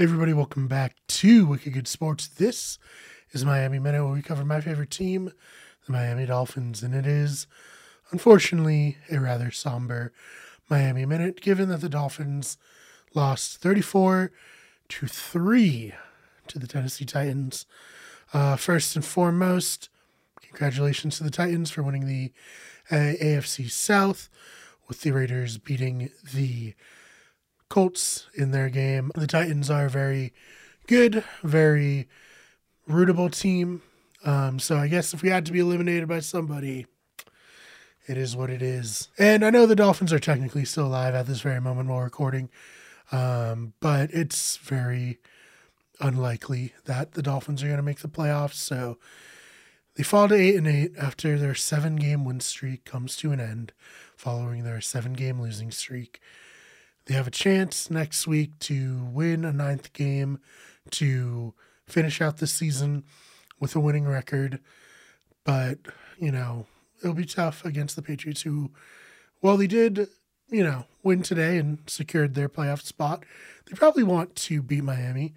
Everybody, welcome back to Wicked Good Sports. This is Miami Minute where we cover my favorite team, the Miami Dolphins, and it is unfortunately a rather somber Miami Minute given that the Dolphins lost 34 to 3 to the Tennessee Titans. Uh, first and foremost, congratulations to the Titans for winning the uh, AFC South with the Raiders beating the Colts in their game. The Titans are very good, very rootable team. Um, so I guess if we had to be eliminated by somebody, it is what it is. And I know the Dolphins are technically still alive at this very moment while recording, um, but it's very unlikely that the Dolphins are going to make the playoffs. So they fall to eight and eight after their seven game win streak comes to an end, following their seven game losing streak. They have a chance next week to win a ninth game to finish out the season with a winning record. But, you know, it'll be tough against the Patriots, who, well, they did, you know, win today and secured their playoff spot. They probably want to beat Miami.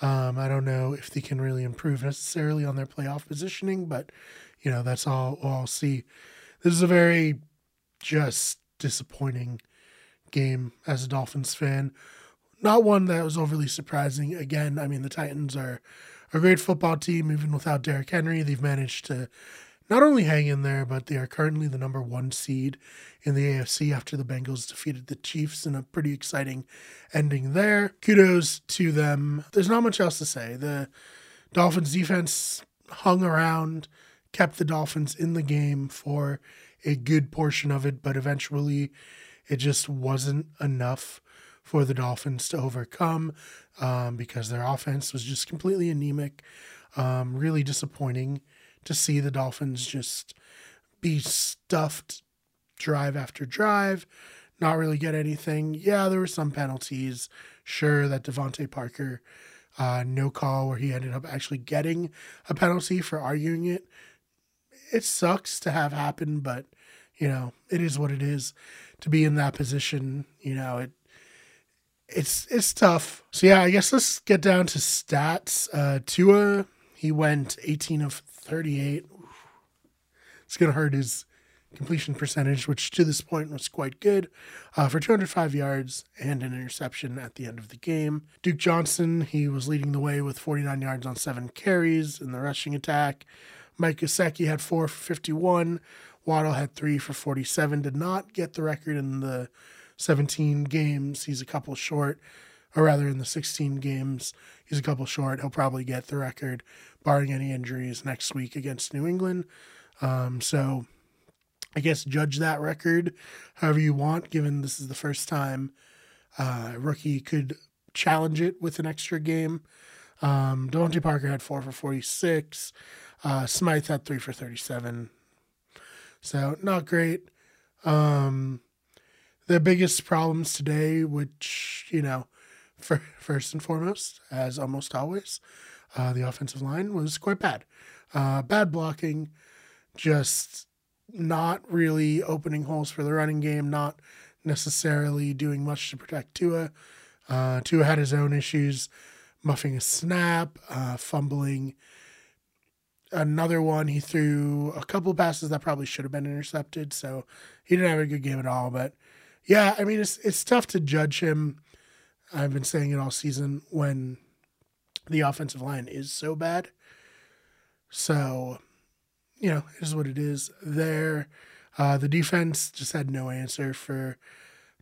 Um, I don't know if they can really improve necessarily on their playoff positioning, but, you know, that's all I'll see. This is a very just disappointing game as a Dolphins fan. Not one that was overly surprising. Again, I mean, the Titans are a great football team, even without Derrick Henry. They've managed to not only hang in there, but they are currently the number one seed in the AFC after the Bengals defeated the Chiefs in a pretty exciting ending there. Kudos to them. There's not much else to say. The Dolphins defense hung around, kept the Dolphins in the game for a good portion of it, but eventually it just wasn't enough for the Dolphins to overcome um, because their offense was just completely anemic. Um, really disappointing to see the Dolphins just be stuffed drive after drive, not really get anything. Yeah, there were some penalties. Sure, that DeVante Parker uh, no call where he ended up actually getting a penalty for arguing it. It sucks to have happen, but you know, it is what it is to be in that position. You know, it it's it's tough. So yeah, I guess let's get down to stats. Uh, Tua, he went 18 of 38. It's gonna hurt his completion percentage, which to this point was quite good, uh, for 205 yards and an interception at the end of the game. Duke Johnson, he was leading the way with 49 yards on seven carries in the rushing attack. Mike Gesicki had four for 51. Waddle had three for 47, did not get the record in the 17 games. He's a couple short, or rather, in the 16 games, he's a couple short. He'll probably get the record, barring any injuries, next week against New England. Um, so I guess judge that record however you want, given this is the first time uh, a rookie could challenge it with an extra game. Um, DeVante Parker had four for 46. Uh, Smythe had three for 37. So not great. Um, the biggest problems today, which you know, for, first and foremost, as almost always, uh, the offensive line was quite bad. Uh, bad blocking, just not really opening holes for the running game, not necessarily doing much to protect Tua. Uh, Tua had his own issues, muffing a snap, uh, fumbling another one he threw a couple passes that probably should have been intercepted so he didn't have a good game at all but yeah i mean it's it's tough to judge him i've been saying it all season when the offensive line is so bad so you know it is what it is there uh, the defense just had no answer for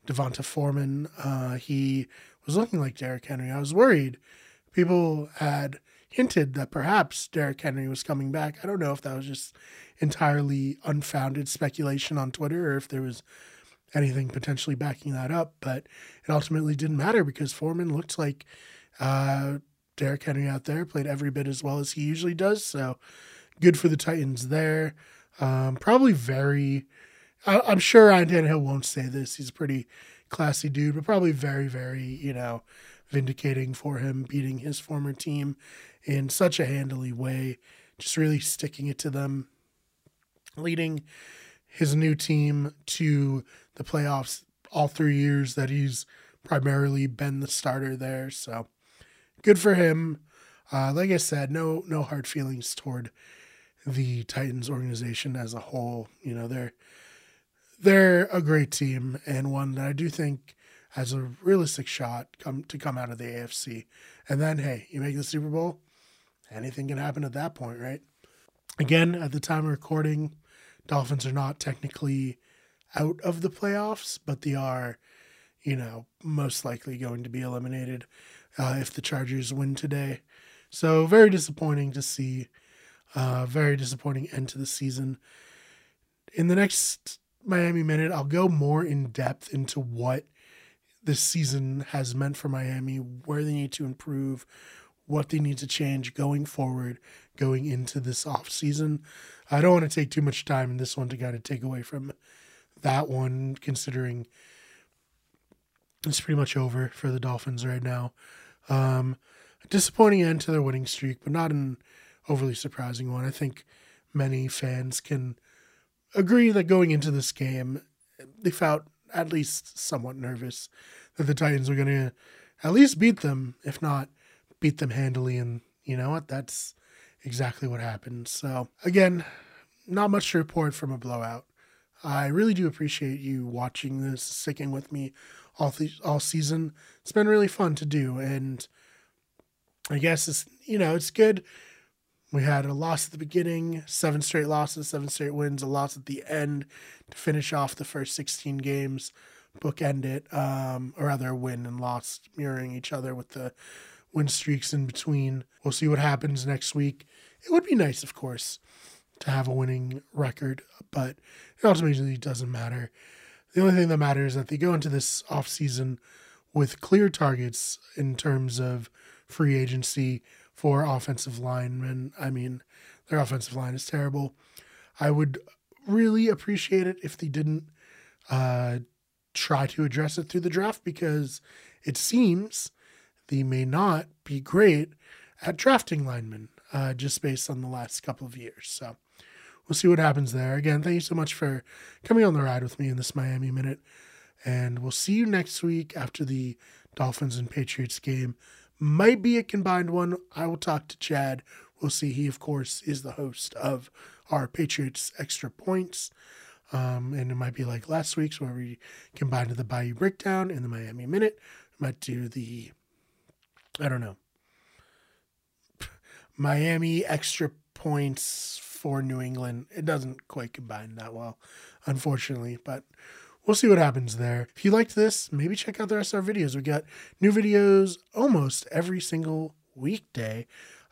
D'Onta Foreman. Uh, he was looking like Derrick Henry. I was worried. People had hinted that perhaps Derrick Henry was coming back. I don't know if that was just entirely unfounded speculation on Twitter or if there was anything potentially backing that up, but it ultimately didn't matter because Foreman looked like uh, Derrick Henry out there, played every bit as well as he usually does. So good for the Titans there. Um, probably very, I, am sure Ryan Tannehill won't say this. He's a pretty classy dude, but probably very, very, you know, vindicating for him beating his former team in such a handily way, just really sticking it to them, leading his new team to the playoffs all three years that he's primarily been the starter there. So good for him. Uh, like I said, no no hard feelings toward the Titans organization as a whole. You know, they're they're a great team and one that I do think has a realistic shot come to come out of the AFC. And then hey, you make the Super Bowl, anything can happen at that point, right? Again, at the time of recording, Dolphins are not technically out of the playoffs, but they are, you know, most likely going to be eliminated uh, if the Chargers win today. So very disappointing to see. Uh, very disappointing end to the season. In the next Miami Minute, I'll go more in depth into what this season has meant for Miami, where they need to improve, what they need to change going forward, going into this off season. I don't want to take too much time in this one to kind of take away from that one, considering it's pretty much over for the Dolphins right now. Um, disappointing end to their winning streak, but not an overly surprising one. I think many fans can agree that going into this game, they felt at least somewhat nervous that the Titans were going to at least beat them, if not beat them handily. And you know what? That's exactly what happened. So, again, not much to report from a blowout. I really do appreciate you watching this, sticking with me all th- all season. It's been really fun to do, and I guess it's you know it's good. We had a loss at the beginning, seven straight losses, seven straight wins, a loss at the end to finish off the first 16 games, bookend it, um, or rather win and loss mirroring each other with the win streaks in between. We'll see what happens next week. It would be nice, of course, to have a winning record, but it ultimately doesn't matter. The only thing that matters is that they go into this offseason with clear targets in terms of free agency for offensive linemen. I mean, their offensive line is terrible. I would really appreciate it if they didn't uh, try to address it through the draft because it seems they may not be great at drafting linemen uh, just based on the last couple of years. So we'll see what happens there. Again, thank you so much for coming on the ride with me in this Miami Minute. And we'll see you next week after the Dolphins and Patriots game. Might be a combined one. I will talk to Chad. We'll see. He, of course, is the host of our Patriots Extra Points. Um, and it might be like last week's where we combined the Bayou Breakdown and the Miami Minute. might do the, I don't know, Miami Extra Points for New England. It doesn't quite combine that well, unfortunately, but we'll see what happens there. If you liked this, maybe check out the rest of our videos. We got new videos almost every single weekday.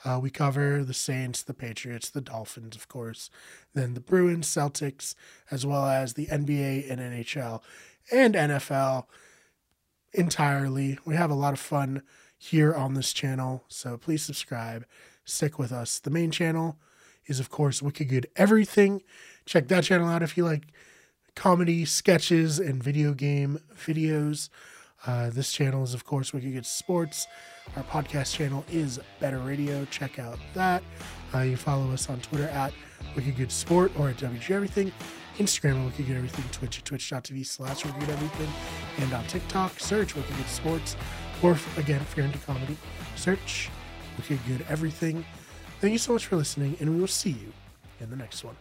Uh, we cover the Saints, the Patriots, the Dolphins, of course, then the Bruins, Celtics, as well as the NBA and NHL and NFL entirely. We have a lot of fun here on this channel, so please subscribe. Stick with us. The main channel is, of course, Wicked Good Everything. Check that channel out if you like comedy, sketches, and video game videos. Uh, this channel is, of course, Wicked Good Sports. Our podcast channel is Better Radio. Check out that. Uh, you follow us on Twitter at Wicked Good Sport or at WG Everything. Instagram at Wicked Good Everything. Twitch at twitch.tv slash Wicked Good Everything. And on TikTok, search Wicked Good Sports. Or, again, if you're into comedy, search Wicked Good Everything. Thank you so much for listening, and we will see you in the next one.